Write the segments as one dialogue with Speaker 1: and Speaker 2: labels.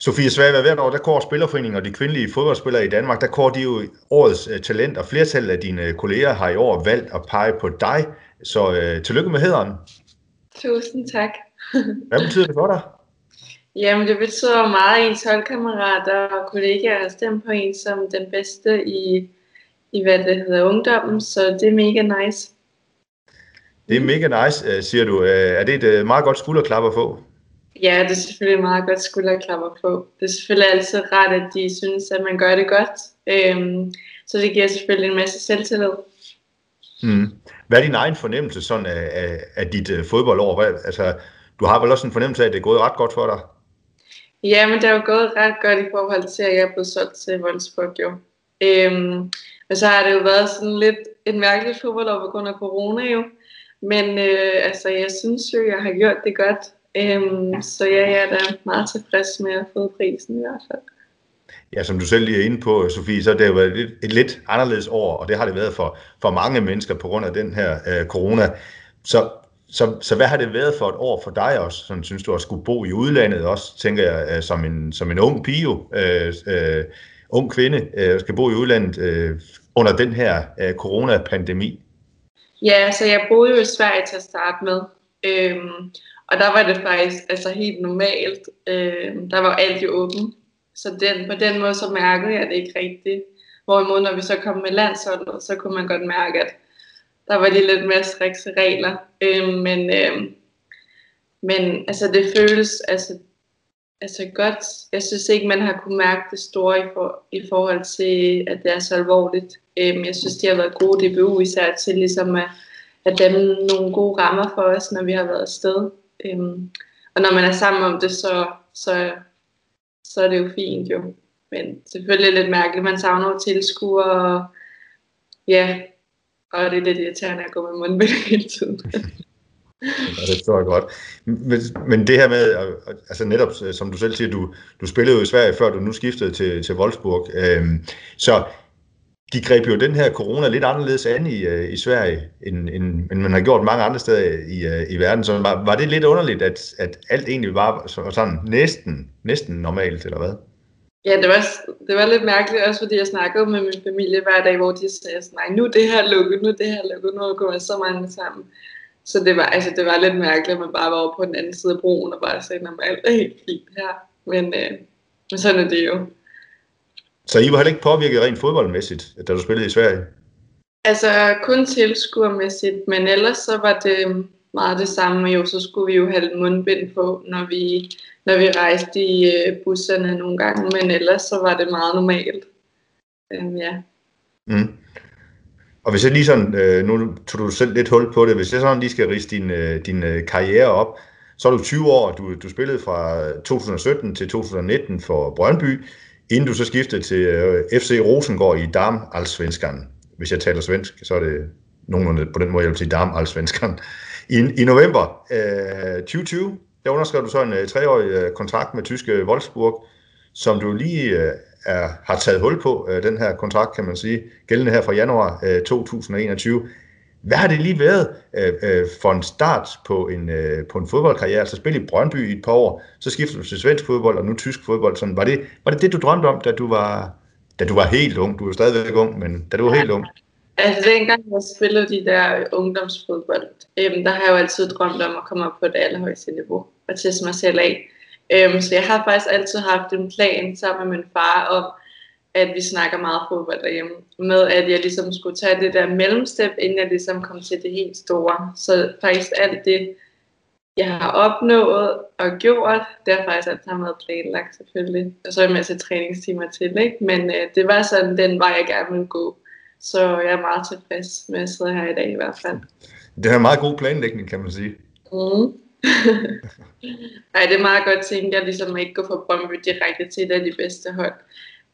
Speaker 1: Sofie Svage, hvert år, der går Spillerforeningen og de kvindelige fodboldspillere i Danmark, der går de jo årets uh, talent, og flertallet af dine kolleger har i år valgt at pege på dig. Så uh, tillykke med hederen.
Speaker 2: Tusind tak.
Speaker 1: Hvad betyder det for dig?
Speaker 2: Jamen, det betyder meget, at ens holdkammerater og kollegaer har stemt på en som den bedste i, i hvad det hedder, ungdommen, så det er mega nice.
Speaker 1: Det er mega nice, siger du. Er det et meget godt skulderklap at få?
Speaker 2: Ja, det er selvfølgelig meget godt skulderklapper på. Det er selvfølgelig altid rart, at de synes, at man gør det godt. Øhm, så det giver selvfølgelig en masse selvtillid.
Speaker 1: Mm. Hvad er din egen fornemmelse sådan af, af, af dit uh, fodboldår? Hvad, altså, du har vel også en fornemmelse af, at det er gået ret godt for dig?
Speaker 2: Ja, men det jo gået ret godt i forhold til, at jeg er blevet solgt til Wolfsburg jo. Øhm, og så har det jo været sådan lidt et mærkeligt fodboldår på grund af corona jo. Men øh, altså, jeg synes jo, jeg har gjort det godt. Øhm, så ja, jeg er da meget tilfreds med at få prisen i hvert fald.
Speaker 1: Ja, som du selv lige er inde på, Sofie, så det har været et, et lidt anderledes år, og det har det været for, for mange mennesker på grund af den her øh, corona. Så, så, så hvad har det været for et år for dig også? Sådan, synes du at skulle bo i udlandet også, tænker jeg, øh, som, en, som en ung pige, øh, øh, ung kvinde, øh, skal bo i udlandet øh, under den her øh, coronapandemi?
Speaker 2: Ja, så jeg boede jo i Sverige til at starte med. Øhm, og der var det faktisk altså helt normalt. Øh, der var alt jo åbent. Så den, på den måde så mærkede jeg det ikke rigtigt. Hvorimod når vi så kom med landsholdet, så kunne man godt mærke, at der var de lidt mere strikse regler. Øh, men, øh, men altså det føles altså, altså godt. Jeg synes ikke, man har kunne mærke det store i, for, i forhold til, at det er så alvorligt. Øh, jeg synes, de har været gode DBU især til ligesom at, at dem nogle gode rammer for os, når vi har været afsted. Øhm, og når man er sammen om det, så, så, så er det jo fint jo. Men selvfølgelig lidt mærkeligt, man savner jo tilskuer, og ja, og det er lidt irriterende at gå med mundbind hele tiden.
Speaker 1: ja, det tror jeg godt. Men, men det her med, altså netop som du selv siger, du, du spillede jo i Sverige, før du nu skiftede til, til Wolfsburg. Øhm, så de greb jo den her corona lidt anderledes an i, øh, i Sverige, end, end, end man har gjort mange andre steder i, øh, i verden. Så var, var det lidt underligt, at, at alt egentlig var sådan næsten, næsten normalt, eller hvad?
Speaker 2: Ja, det var, det var lidt mærkeligt, også fordi jeg snakkede med min familie hver dag, hvor de sagde sådan, nej, nu er det her lukket, nu er det her lukket, nu kommer så mange sammen. Så det var, altså, det var lidt mærkeligt, at man bare var over på den anden side af broen og bare sagde, at alt er helt fint her. Men, øh, men sådan er det jo.
Speaker 1: Så I var heller ikke påvirket rent fodboldmæssigt, da du spillede i Sverige?
Speaker 2: Altså kun tilskuermæssigt, men ellers så var det meget det samme. Jo, så skulle vi jo have mundbind på, når vi, når vi rejste i øh, busserne nogle gange, men ellers så var det meget normalt. Um, ja.
Speaker 1: Mm. Og hvis jeg lige sådan, øh, nu tog du selv lidt hul på det, hvis jeg sådan lige skal riste din, øh, din karriere op, så er du 20 år, du, du spillede fra 2017 til 2019 for Brøndby, inden du så skiftede til øh, FC Rosengård i Dam Allsvenskan. Hvis jeg taler svensk, så er det nogenlunde på den måde, jeg vil sige Dam Allsvenskan. I, i november øh, 2020, der underskrev du så en øh, treårig øh, kontrakt med tyske Wolfsburg, som du lige øh, er, har taget hul på, øh, den her kontrakt, kan man sige, gældende her fra januar øh, 2021. Hvad har det lige været øh, øh, for en start på en, øh, på en fodboldkarriere? Altså spille i Brøndby i et par år, så skifter du til svensk fodbold og nu tysk fodbold. Sådan, var, det, var det det, du drømte om, da du var, da du var helt ung? Du er stadigvæk ung, men da du var helt ung.
Speaker 2: Altså dengang jeg spillede de der ungdomsfodbold, øhm, der har jeg jo altid drømt om at komme op på det allerhøjeste niveau og teste mig selv af. Øhm, så jeg har faktisk altid haft en plan sammen med min far om, at vi snakker meget fodbold derhjemme, med at jeg ligesom skulle tage det der mellemstep, inden jeg ligesom kom til det helt store. Så faktisk alt det, jeg har opnået og gjort, det har faktisk altid været planlagt selvfølgelig. Og så en masse træningstimer til, ikke? Men øh, det var sådan den vej, jeg gerne ville gå. Så jeg er meget tilfreds med at sidde her i dag i hvert fald.
Speaker 1: Det er en meget god planlægning, kan man sige. Mm.
Speaker 2: Nej, det er meget godt tænkt, at ligesom ikke går fra Brøndby direkte til et af de bedste hold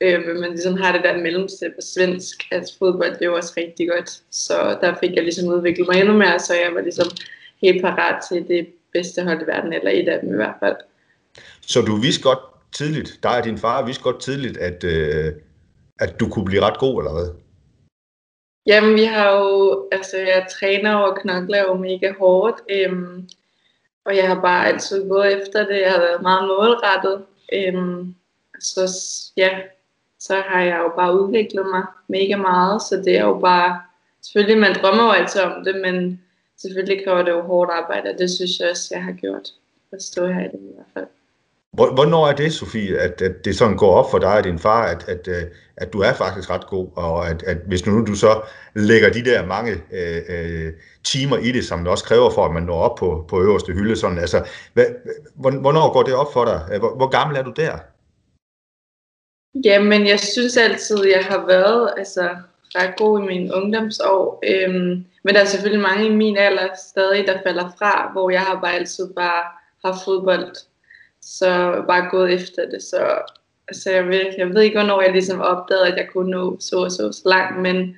Speaker 2: øh, men man ligesom har det der mellemstep på svensk, altså fodbold, det er jo også rigtig godt. Så der fik jeg ligesom udviklet mig endnu mere, så jeg var ligesom helt parat til det bedste hold i verden, eller et af dem i hvert fald.
Speaker 1: Så du vidste godt tidligt, dig og din far vidste godt tidligt, at, øh, at du kunne blive ret god, eller hvad?
Speaker 2: Jamen, vi har jo, altså jeg træner og knokler jo mega hårdt, øhm, og jeg har bare altid gået efter det. Jeg har været meget målrettet, Øhm, så ja, så har jeg jo bare udviklet mig mega meget, så det er jo bare, selvfølgelig man drømmer jo altid om det, men selvfølgelig kræver det jo hårdt arbejde, og det synes jeg også, jeg har gjort, at stå her i det i hvert fald.
Speaker 1: Hvornår er det, Sofie, at, at det sådan går op for dig og din far, at, at, øh, at du er faktisk ret god, og at, at hvis nu du så lægger de der mange øh, øh, timer i det, som det også kræver for, at man når op på, på øverste hylde, sådan, altså, hvad, hvornår går det op for dig? Hvor, hvor gammel er du der?
Speaker 2: Jamen, jeg synes altid, jeg har været altså, ret god i mine ungdomsår. Øhm, men der er selvfølgelig mange i min alder stadig, der falder fra, hvor jeg har bare altid bare haft fodbold så bare gået efter det. Så altså, jeg, ved, jeg ved ikke, hvornår jeg ligesom opdagede, at jeg kunne nå så og så, så langt, men,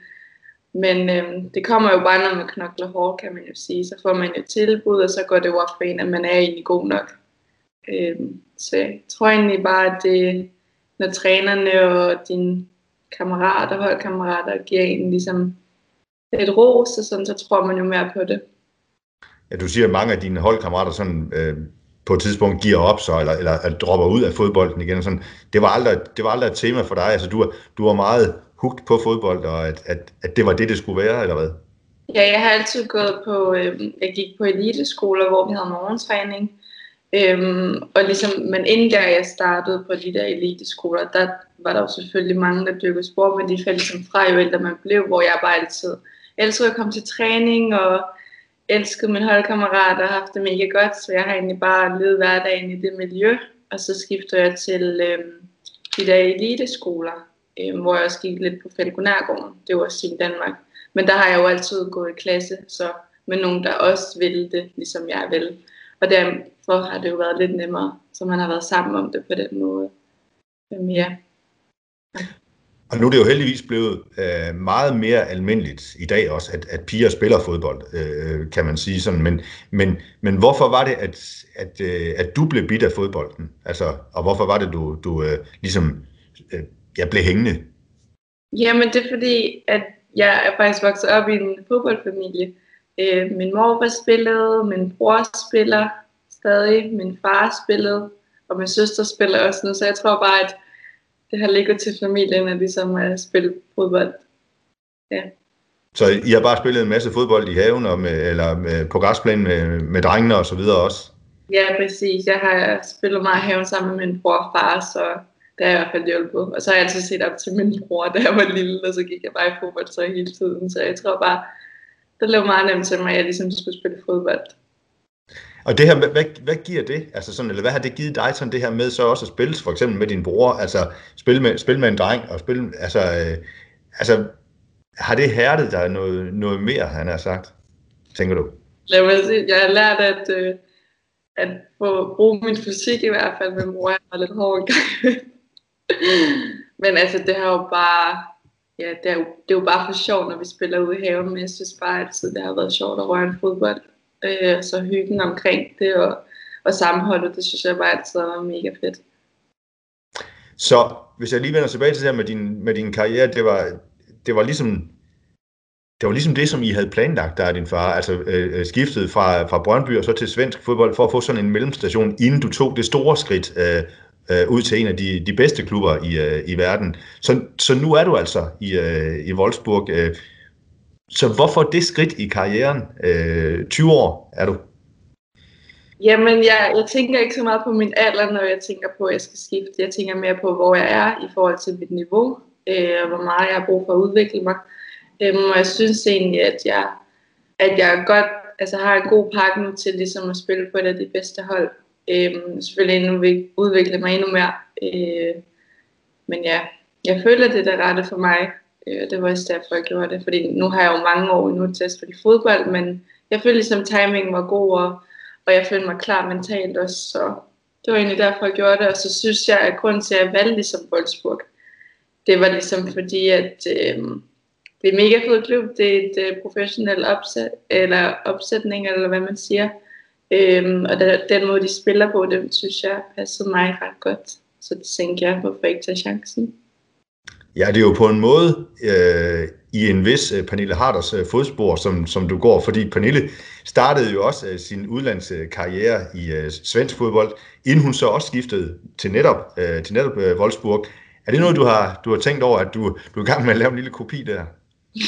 Speaker 2: men øhm, det kommer jo bare, når man knokler hårdt, kan man jo sige. Så får man jo tilbud, og så går det jo op for en, at man er egentlig god nok. Øhm, så jeg tror egentlig bare, at det, når trænerne og dine kammerater, holdkammerater, giver en ligesom et ros, så, sådan, så tror man jo mere på det.
Speaker 1: Ja, du siger, at mange af dine holdkammerater sådan, øh, på et tidspunkt giver op så, eller, eller, dropper ud af fodbolden igen. Sådan, det, var aldrig, det var aldrig et tema for dig. Altså, du, du var meget hugt på fodbold, og at, at, at det var det, det skulle være, eller hvad?
Speaker 2: Ja, jeg har altid gået på, øh, jeg gik på eliteskoler, hvor vi havde morgentræning. Øhm, og ligesom, men inden der jeg startede på de der eliteskoler, der var der jo selvfølgelig mange, der dyrkede sport, men de faldt ligesom fra jo ældre man blev, hvor jeg bare altid elskede at komme til træning, og elskede mine holdkammerater og haft det mega godt, så jeg har egentlig bare levet hverdagen i det miljø, og så skifter jeg til øhm, de der eliteskoler, øhm, hvor jeg også gik lidt på Falkonærgården, det var også i Danmark. Men der har jeg jo altid gået i klasse, så med nogen, der også ville det, ligesom jeg vil. Og der derfor har det jo været lidt nemmere, så man har været sammen om det på den måde. Øhm, ja.
Speaker 1: Og nu er det jo heldigvis blevet øh, meget mere almindeligt i dag også, at, at piger spiller fodbold, øh, kan man sige sådan. Men, men, men hvorfor var det, at, at, øh, at du blev bidt af fodbolden? Altså, og hvorfor var det, du, du øh, ligesom øh, jeg blev hængende?
Speaker 2: Jamen, det er fordi, at jeg er faktisk vokset op i en fodboldfamilie. Øh, min mor var spillet, min bror spiller stadig, min far spillede, og min søster spiller også nu. Så jeg tror bare, at det har ligget til familien, at ligesom at spille fodbold. Ja.
Speaker 1: Så I har bare spillet en masse fodbold i haven, og med, eller med, på græsplænen med, med drengene og så videre også?
Speaker 2: Ja, præcis. Jeg har spillet meget i haven sammen med min bror og far, så det har jeg i hvert fald hjulpet. Og så har jeg altid set op til min bror, da jeg var lille, og så gik jeg bare i fodbold så hele tiden. Så jeg tror bare, det blev meget nemt til mig, at jeg ligesom skulle spille fodbold.
Speaker 1: Og det her, hvad, hvad giver det? Altså sådan, eller hvad har det givet dig sådan det her med så også at spille for eksempel med din bror, altså spille med, spille med en dreng og spille, altså, øh, altså har det hærdet dig noget, noget mere, han har sagt, tænker du?
Speaker 2: Lad mig sige, jeg har lært at, øh, at få, bruge min fysik i hvert fald, med jeg var lidt hård gang. Men altså, det har jo bare, ja, det er jo, det er jo bare for sjovt, når vi spiller ude i haven, men jeg synes bare altid, det har været sjovt at røre en fodbold øh, så hyggen omkring det og, og sammenholdet, det synes jeg bare altid var mega fedt.
Speaker 1: Så hvis jeg lige vender tilbage til det her med din, med din karriere, det var, det var ligesom det var ligesom det, som I havde planlagt, der er din far, altså øh, øh skiftet fra, fra Brøndby og så til svensk fodbold, for at få sådan en mellemstation, inden du tog det store skridt øh, øh, ud til en af de, de bedste klubber i, øh, i verden. Så, så nu er du altså i, øh, i Wolfsburg. Øh, så hvorfor det skridt i karrieren? Øh, 20 år er du.
Speaker 2: Jamen, jeg, jeg tænker ikke så meget på min alder, når jeg tænker på, at jeg skal skifte. Jeg tænker mere på, hvor jeg er i forhold til mit niveau, øh, og hvor meget jeg har brug for at udvikle mig. Øhm, og jeg synes egentlig, at jeg, at jeg godt altså, har en god pakke nu til ligesom at spille på et af de bedste hold. Øhm, selvfølgelig endnu vil udvikle mig endnu mere. Øh, men ja, jeg føler, det er det rette for mig. Øh, det var også derfor, jeg gjorde det. Fordi nu har jeg jo mange år endnu til at spille fodbold, men jeg følte ligesom, timingen var god, og, og jeg følte mig klar mentalt også. Så det var egentlig derfor, jeg gjorde det. Og så synes jeg, at grunden til, at jeg valgte ligesom Wolfsburg, det var ligesom fordi, at øh, det er en mega fed klub. Det er et øh, professionelt opsæt, eller opsætning, eller hvad man siger. Øhm, og der, den måde, de spiller på, det synes jeg passede mig ret godt. Så det tænkte jeg, hvorfor ikke tage chancen.
Speaker 1: Ja, det er jo på en måde øh, i en vis uh, Pernille Harders øh, fodspor, som, som du går, fordi Pernille startede jo også øh, sin udlandskarriere i øh, svensk fodbold, inden hun så også skiftede til netop, øh, til netop øh, Wolfsburg. Er det noget, du har, du har tænkt over, at du, du er i gang med at lave en lille kopi der?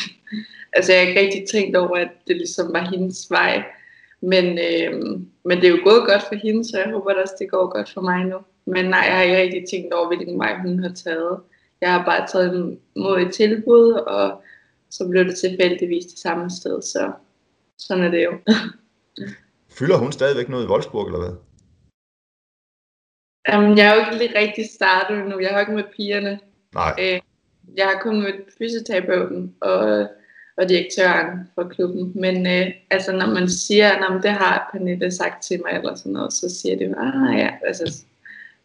Speaker 2: altså, jeg har ikke rigtig tænkt over, at det ligesom var hendes vej. Men, øh, men det er jo gået godt for hende, så jeg håber også, det går godt for mig nu. Men nej, jeg har ikke rigtig tænkt over, hvilken vej hun har taget. Jeg har bare taget mod et tilbud, og så blev det tilfældigvis det samme sted, så sådan er det jo.
Speaker 1: Fylder hun stadigvæk noget i Wolfsburg, eller hvad?
Speaker 2: Um, jeg har jo ikke lige rigtig startet nu. Jeg har ikke mødt pigerne.
Speaker 1: Nej.
Speaker 2: Øh, jeg har kun mødt fysioterapeuten og, og direktøren for klubben. Men øh, altså, når man siger, at det har Pernille sagt til mig, eller sådan noget, så siger de, ah ja, altså,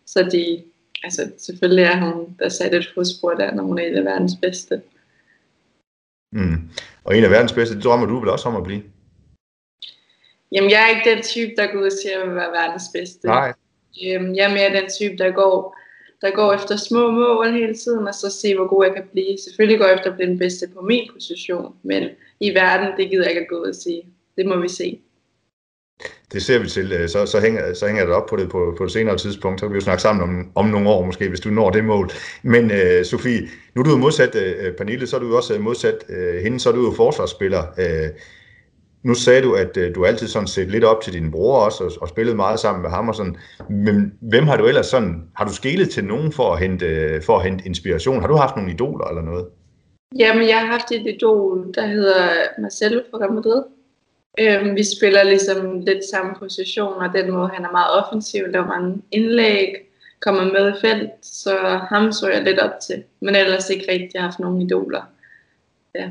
Speaker 2: så de, altså selvfølgelig er hun, der satte et fodspor der, når hun er en af verdens bedste.
Speaker 1: Mm. Og en af verdens bedste, det drømmer du vel også om at blive?
Speaker 2: Jamen, jeg er ikke den type, der går ud og siger, at jeg vil være verdens bedste.
Speaker 1: Nej.
Speaker 2: Øhm, jeg er mere den type, der går, der går efter små mål hele tiden, og så se, hvor god jeg kan blive. Selvfølgelig går jeg efter at blive den bedste på min position, men i verden, det gider jeg ikke at gå ud og sige. Det må vi se.
Speaker 1: Det ser vi til. Øh, så, så, hænger, så hænger det op på det på, på et senere tidspunkt. Så kan vi jo snakke sammen om, om nogle år måske, hvis du når det mål. Men øh, Sofie, nu er du jo modsat øh, Pernille, så er du jo også øh, modsat øh, hende, så er du jo forsvarsspiller. Øh, nu sagde du, at øh, du altid sådan set lidt op til din bror også, og, og spillet meget sammen med ham og sådan. Men hvem har du ellers sådan, har du skælet til nogen for at hente, for at hente inspiration? Har du haft nogle idoler eller noget?
Speaker 2: Jamen, jeg har haft et idol, der hedder Marcelo fra Real Madrid. Øhm, vi spiller ligesom lidt samme position, og den måde, han er meget offensiv, laver mange indlæg, kommer med i felt, så ham så jeg lidt op til. Men ellers ikke rigtig haft nogen idoler. Ja.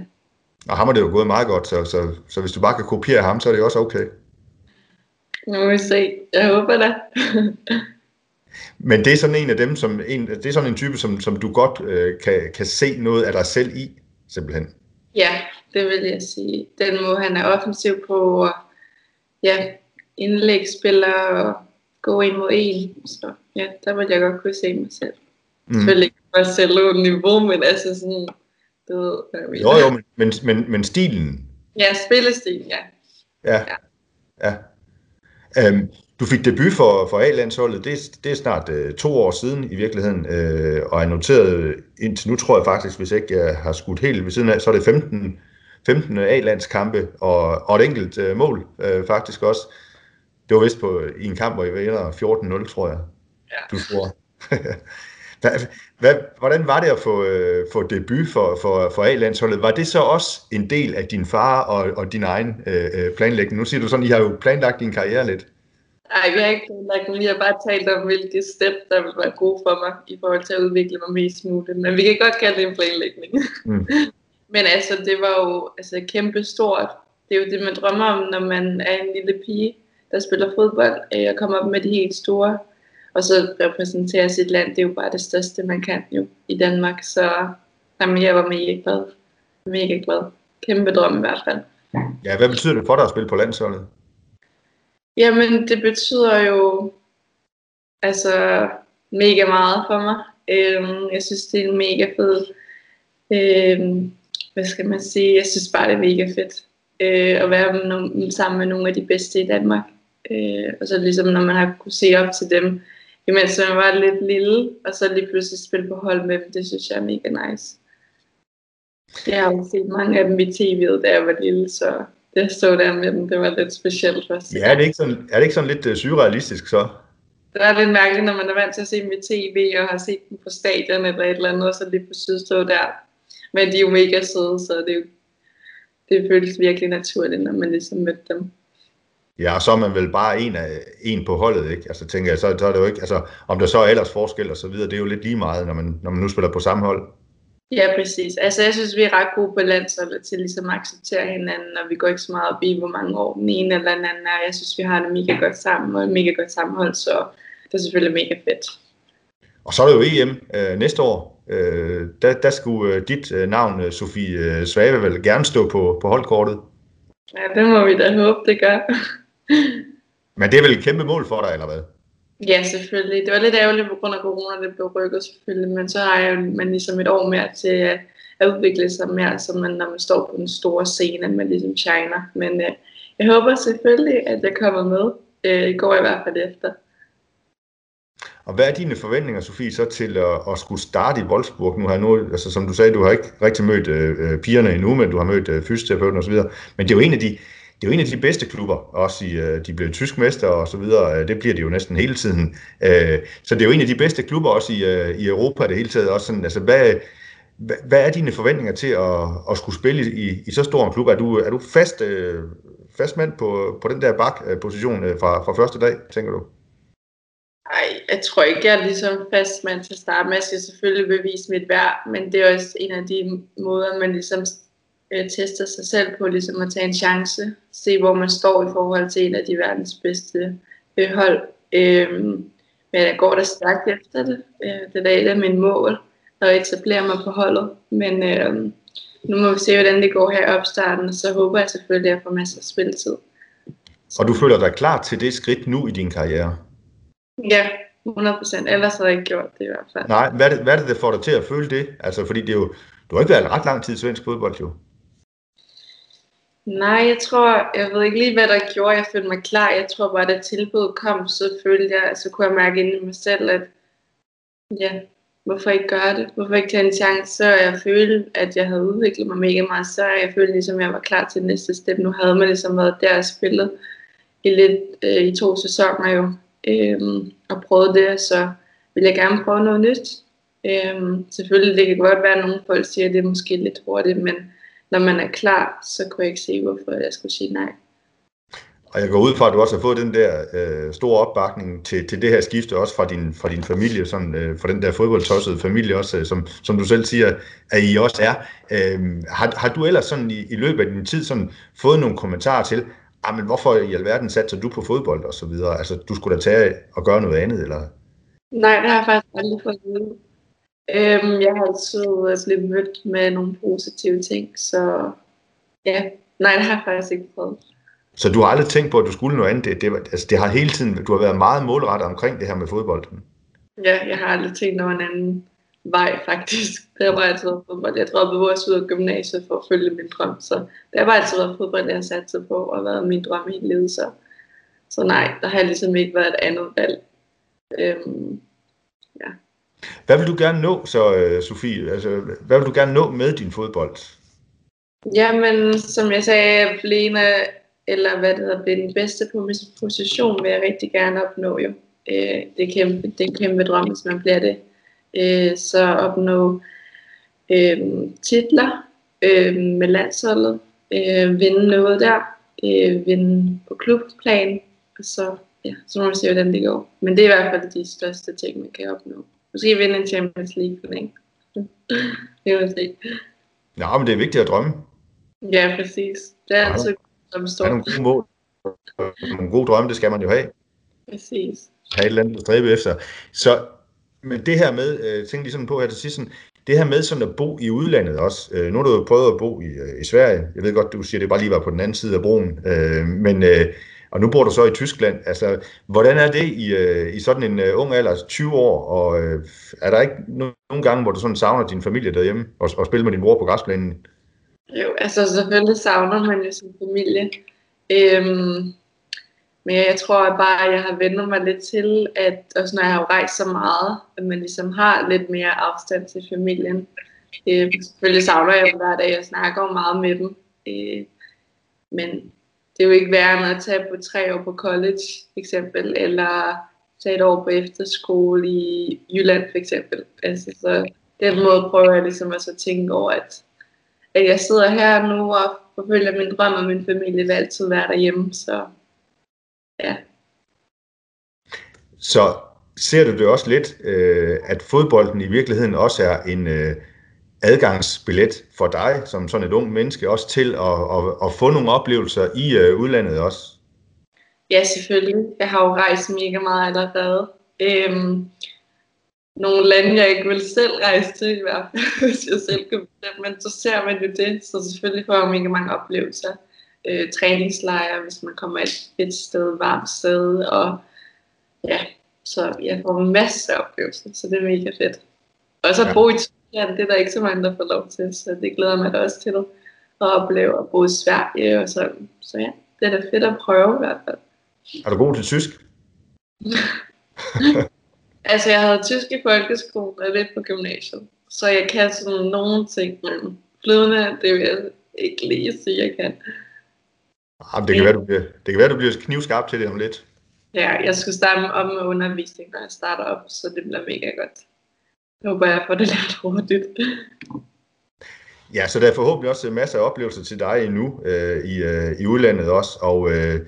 Speaker 1: Og ham er det jo gået meget godt, så, så, så hvis du bare kan kopiere ham, så er det også okay.
Speaker 2: Nu må vi se. Jeg håber det.
Speaker 1: Men det er sådan en af dem, som en, det er sådan en type, som, som du godt øh, kan, kan se noget af dig selv i, simpelthen.
Speaker 2: Ja, det vil jeg sige. Den måde, han er offensiv på, og ja, indlægsspiller og gå ind mod en. Så ja, der vil jeg godt kunne se mig selv. Mm. Selvfølgelig ikke bare selv niveau, men altså sådan, du ved,
Speaker 1: hvad Jo, jo, men, men, men, men stilen.
Speaker 2: Ja, spillestilen, ja.
Speaker 1: Ja, ja. ja. Um, du fik debut for, for A-landsholdet, det, det er snart uh, to år siden i virkeligheden, uh, og er noteret indtil nu, tror jeg faktisk, hvis ikke jeg har skudt helt ved siden af, så er det 15, 15 A-landskampe og, og et enkelt uh, mål uh, faktisk også. Det var vist på, i en kamp, hvor I var 14-0, tror jeg, ja. du tror. hvad, hvad, hvordan var det at få, uh, få debut for, for, for A-landsholdet? Var det så også en del af din far og, og din egen uh, planlægning? Nu siger du sådan, I har jo planlagt din karriere lidt.
Speaker 2: Nej, vi har ikke planlagt Vi har bare talt om, hvilke step, der vil være gode for mig, i forhold til at udvikle mig mest muligt. Men vi kan godt kalde det en planlægning. Mm. Men altså, det var jo altså, kæmpe stort. Det er jo det, man drømmer om, når man er en lille pige, der spiller fodbold, at komme op med de helt store. Og så repræsentere sit land, det er jo bare det største, man kan jo i Danmark. Så jamen, jeg var mega glad. Mega glad. Kæmpe drøm i hvert fald.
Speaker 1: Ja, hvad betyder det for dig at spille på landsholdet?
Speaker 2: Jamen, det betyder jo altså mega meget for mig. Øhm, jeg synes, det er en mega fed, øhm, hvad skal man sige, jeg synes bare, det er mega fedt øh, at være med sammen med nogle af de bedste i Danmark. Øh, og så ligesom, når man har kunne se op til dem, imens man var lidt lille, og så lige pludselig spille på hold med dem, det synes jeg er mega nice. Jeg har jo set mange af dem i tv'et, da jeg var lille, så det stod der med dem, det var lidt specielt
Speaker 1: for Ja, er det ikke sådan, er det ikke sådan lidt uh, surrealistisk så?
Speaker 2: Det er lidt mærkeligt, når man er vant til at se dem i tv, og har set dem på stadion eller et eller andet, og så lige pludselig stå der. Men de er jo mega søde, så det, jo, det føles virkelig naturligt, når man ligesom mødte dem.
Speaker 1: Ja, så er man vel bare en, af, en på holdet, ikke? Altså tænker jeg, så, så er det jo ikke, altså om der så er ellers forskel og så videre, det er jo lidt lige meget, når man, når man nu spiller på samme hold.
Speaker 2: Ja, præcis. Altså, jeg synes, vi er ret gode på landsholdet til ligesom at acceptere hinanden, og vi går ikke så meget op i, hvor mange år den ene eller den anden er. Jeg synes, vi har det mega godt sammen, og et mega godt sammenhold, så det er selvfølgelig mega fedt.
Speaker 1: Og så er det jo EM øh, næste år. Øh, der, der skulle øh, dit øh, navn, øh, Sofie øh, Svave, vel gerne stå på, på holdkortet.
Speaker 2: Ja, det må vi da håbe, det gør.
Speaker 1: Men det er vel et kæmpe mål for dig, eller hvad?
Speaker 2: Ja, selvfølgelig. Det var lidt ærgerligt på grund af corona, det blev rykket selvfølgelig, men så har jeg man ligesom et år mere til at, at udvikle sig mere, som man, når man står på den store scene, man ligesom shiner. Men øh, jeg håber selvfølgelig, at jeg kommer med. Øh, I går i hvert fald efter.
Speaker 1: Og hvad er dine forventninger, Sofie, så til at, at skulle starte i Wolfsburg nu her nu? Altså som du sagde, du har ikke rigtig mødt øh, pigerne endnu, men du har mødt øh, fysioterapeuten osv. Men det er jo en af de, det er jo en af de bedste klubber, også i, øh, de blev tysk mester og så videre, øh, det bliver de jo næsten hele tiden. Øh, så det er jo en af de bedste klubber også i, øh, i Europa det hele taget. Også sådan, altså, hvad, hvad, hvad er dine forventninger til at, at skulle spille i, i så stor en klub? Er du, er du fast, øh, fast mand på, på den der bakposition øh, fra, fra første dag, tænker du?
Speaker 2: Nej, jeg tror ikke, jeg er ligesom fast mand til at starte med. Jeg skal selvfølgelig bevise mit værd, men det er også en af de måder, man ligesom øh, tester sig selv på, ligesom at tage en chance. Se, hvor man står i forhold til en af de verdens bedste øh, hold. Øh, men jeg går da stærkt efter det. Øh, det er da et af mine mål, at etablere mig på holdet. Men øh, nu må vi se, hvordan det går her i opstarten, og så håber jeg selvfølgelig, at jeg får masser af spilletid.
Speaker 1: Og du føler dig klar til det skridt nu i din karriere?
Speaker 2: Ja, 100%. Ellers havde jeg ikke gjort det i hvert fald.
Speaker 1: Nej, hvad er det, hvad er det der får dig til at føle det? Altså, fordi det er jo, du har ikke været ret lang tid i svensk fodbold, jo.
Speaker 2: Nej, jeg tror, jeg ved ikke lige, hvad der gjorde, jeg følte mig klar. Jeg tror bare, da tilbuddet kom, så følte jeg, så kunne jeg mærke ind i mig selv, at ja, hvorfor ikke gøre det? Hvorfor ikke tage en chance? Så jeg følte, at jeg havde udviklet mig mega meget, så jeg følte ligesom, at jeg var klar til næste step. Nu havde man ligesom været der og spillet i lidt øh, i to sæsoner jo, øh, og prøvet det, så ville jeg gerne prøve noget nyt. Øh, selvfølgelig, det kan godt være, at nogle folk siger, at det er måske lidt hurtigt, men når man er klar, så kunne jeg ikke se, hvorfor jeg skulle sige nej.
Speaker 1: Og jeg går ud fra, at du også har fået den der øh, store opbakning til, til det her skifte, også fra din, fra din familie, sådan, øh, fra den der fodboldtossede familie også, øh, som, som du selv siger, at I også er. Øh, har, har du ellers sådan i, i løbet af din tid sådan fået nogle kommentarer til, ah, men hvorfor i alverden satser du på fodbold og så videre? Altså, du skulle da tage og gøre noget andet, eller?
Speaker 2: Nej, det har jeg faktisk aldrig fået Øhm, jeg har altid øh, blevet mødt med nogle positive ting, så ja, nej, det har jeg faktisk ikke prøvet.
Speaker 1: Så du har aldrig tænkt på, at du skulle noget andet? Det, det, altså, det har hele tiden, du har været meget målrettet omkring det her med fodbolden.
Speaker 2: Ja, jeg har aldrig tænkt over en anden vej faktisk. Det har bare altid været fodbold. Jeg droppede vores ud af gymnasiet for at følge min drøm, så det har bare altid været fodbold, jeg har sat sig på og været min drøm hele livet. Så, så nej, der har ligesom ikke været et andet valg. Øhm, ja.
Speaker 1: Hvad vil du gerne nå, så øh, Sofie? Altså, hvad vil du gerne nå med din fodbold?
Speaker 2: Jamen, som jeg sagde, Lena, eller hvad det hedder, blive den bedste på min position, vil jeg rigtig gerne opnå jo. Øh, det, er kæmpe, det er en kæmpe drøm, hvis man bliver det. Øh, så opnå øh, titler øh, med landsholdet, øh, vinde noget der, øh, vinde på klubplan, og så, ja, så må vi se, hvordan det går. Men det er i hvert fald de største ting, man kan opnå. Måske vinde en Champions League, ikke? det må se.
Speaker 1: Nå, men det er vigtigt at drømme.
Speaker 2: Ja, præcis. Det er altid
Speaker 1: som står. nogle gode mål. Nogle gode drømme, det skal man jo have.
Speaker 2: Præcis.
Speaker 1: Have et eller andet at stræbe efter. Så men det her med, øh, lige sådan på her til sidst, sådan, det her med sådan at bo i udlandet også. Øh, nu har du jo prøvet at bo i, øh, i Sverige. Jeg ved godt, du siger, det bare lige var på den anden side af broen. Øh, men, øh, og nu bor du så i Tyskland. Altså, hvordan er det i, øh, i sådan en øh, ung alder, 20 år? Og øh, er der ikke nogen gange, hvor du sådan savner din familie derhjemme og, og spille med din bror på græsplænen?
Speaker 2: Jo, altså selvfølgelig savner man jo sin familie. Øhm, men jeg tror bare, at jeg har vendt mig lidt til, at også når jeg har rejst så meget, at man ligesom har lidt mere afstand til familien. Øh, selvfølgelig savner jeg dem hver dag, jeg snakker jo meget med dem. Øh, men det er jo ikke værre end at tage på tre år på college, eksempel, eller tage et år på efterskole i Jylland, for eksempel. Altså, så den måde prøver jeg ligesom at så tænke over, at, at jeg sidder her nu og forfølger min drøm, og min familie vil altid være derhjemme, så ja.
Speaker 1: Så ser du det også lidt, øh, at fodbolden i virkeligheden også er en øh, adgangsbillet for dig, som sådan et ung menneske, også til at, at, at få nogle oplevelser i øh, udlandet også?
Speaker 2: Ja, selvfølgelig. Jeg har jo rejst mega meget allerede. Øhm, nogle lande, jeg ikke vil selv rejse til, i hvert fald, hvis jeg selv kan men så ser man jo det, så selvfølgelig får jeg mega mange oplevelser øh, træningslejre, hvis man kommer et, et sted, varmt sted, og ja, så jeg får masser af oplevelser, så det er mega fedt. Og så ja. bo i Ja, det er der ikke så mange, der får lov til, så det glæder mig da også til at opleve at bo i Sverige og sådan. Så ja, det er da fedt at prøve i hvert fald.
Speaker 1: Er du god til tysk?
Speaker 2: altså, jeg havde tysk i folkeskolen og lidt på gymnasiet. Så jeg kan sådan nogle ting, men flydende, det vil jeg ikke lige sige, jeg kan.
Speaker 1: Ah, det, kan være, du bliver, det kan være, du bliver knivskarp til det om lidt.
Speaker 2: Ja, jeg skal starte om med undervisning, når jeg starter op, så det bliver mega godt. Jeg håber, jeg får det lært hurtigt.
Speaker 1: Ja, så der er forhåbentlig også masser af oplevelser til dig endnu øh, i, øh, i udlandet også, og øh,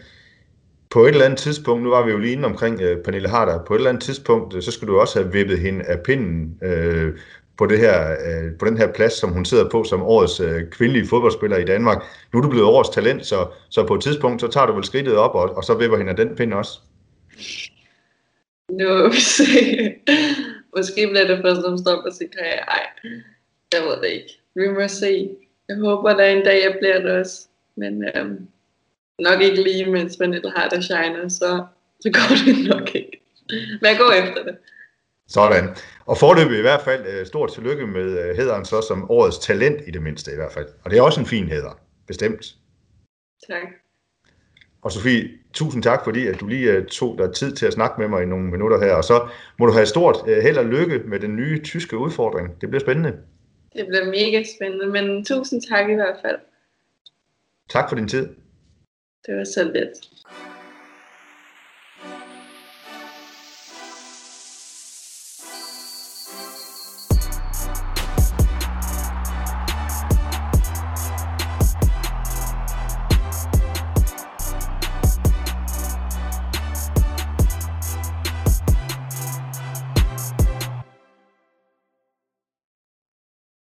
Speaker 1: på et eller andet tidspunkt, nu var vi jo lige inde omkring øh, Pernille Harder, på et eller andet tidspunkt, øh, så skal du også have vippet hende af pinden øh, på, det her, øh, på den her plads, som hun sidder på som årets øh, kvindelige fodboldspiller i Danmark. Nu er du blevet årets talent, så, så på et tidspunkt, så tager du vel skridtet op, og, og så vipper hende af den pind også.
Speaker 2: Nu se. Måske bliver det først, står på sin karriere. Ej, jeg ved det ikke. Vi må se. Jeg håber, der en dag, jeg bliver det også. Men øhm, nok ikke lige, mens Vanilla har det shiner, så, så går det nok ikke. Men jeg går efter det.
Speaker 1: Sådan. Og forløbet i hvert fald øh, stort tillykke med øh, hederen så som årets talent i det mindste i hvert fald. Og det er også en fin heder, bestemt.
Speaker 2: Tak.
Speaker 1: Og Sofie, tusind tak, fordi at du lige uh, tog dig tid til at snakke med mig i nogle minutter her. Og så må du have stort uh, held og lykke med den nye tyske udfordring. Det bliver spændende.
Speaker 2: Det bliver mega spændende, men tusind tak i hvert fald.
Speaker 1: Tak for din tid.
Speaker 2: Det var så lidt.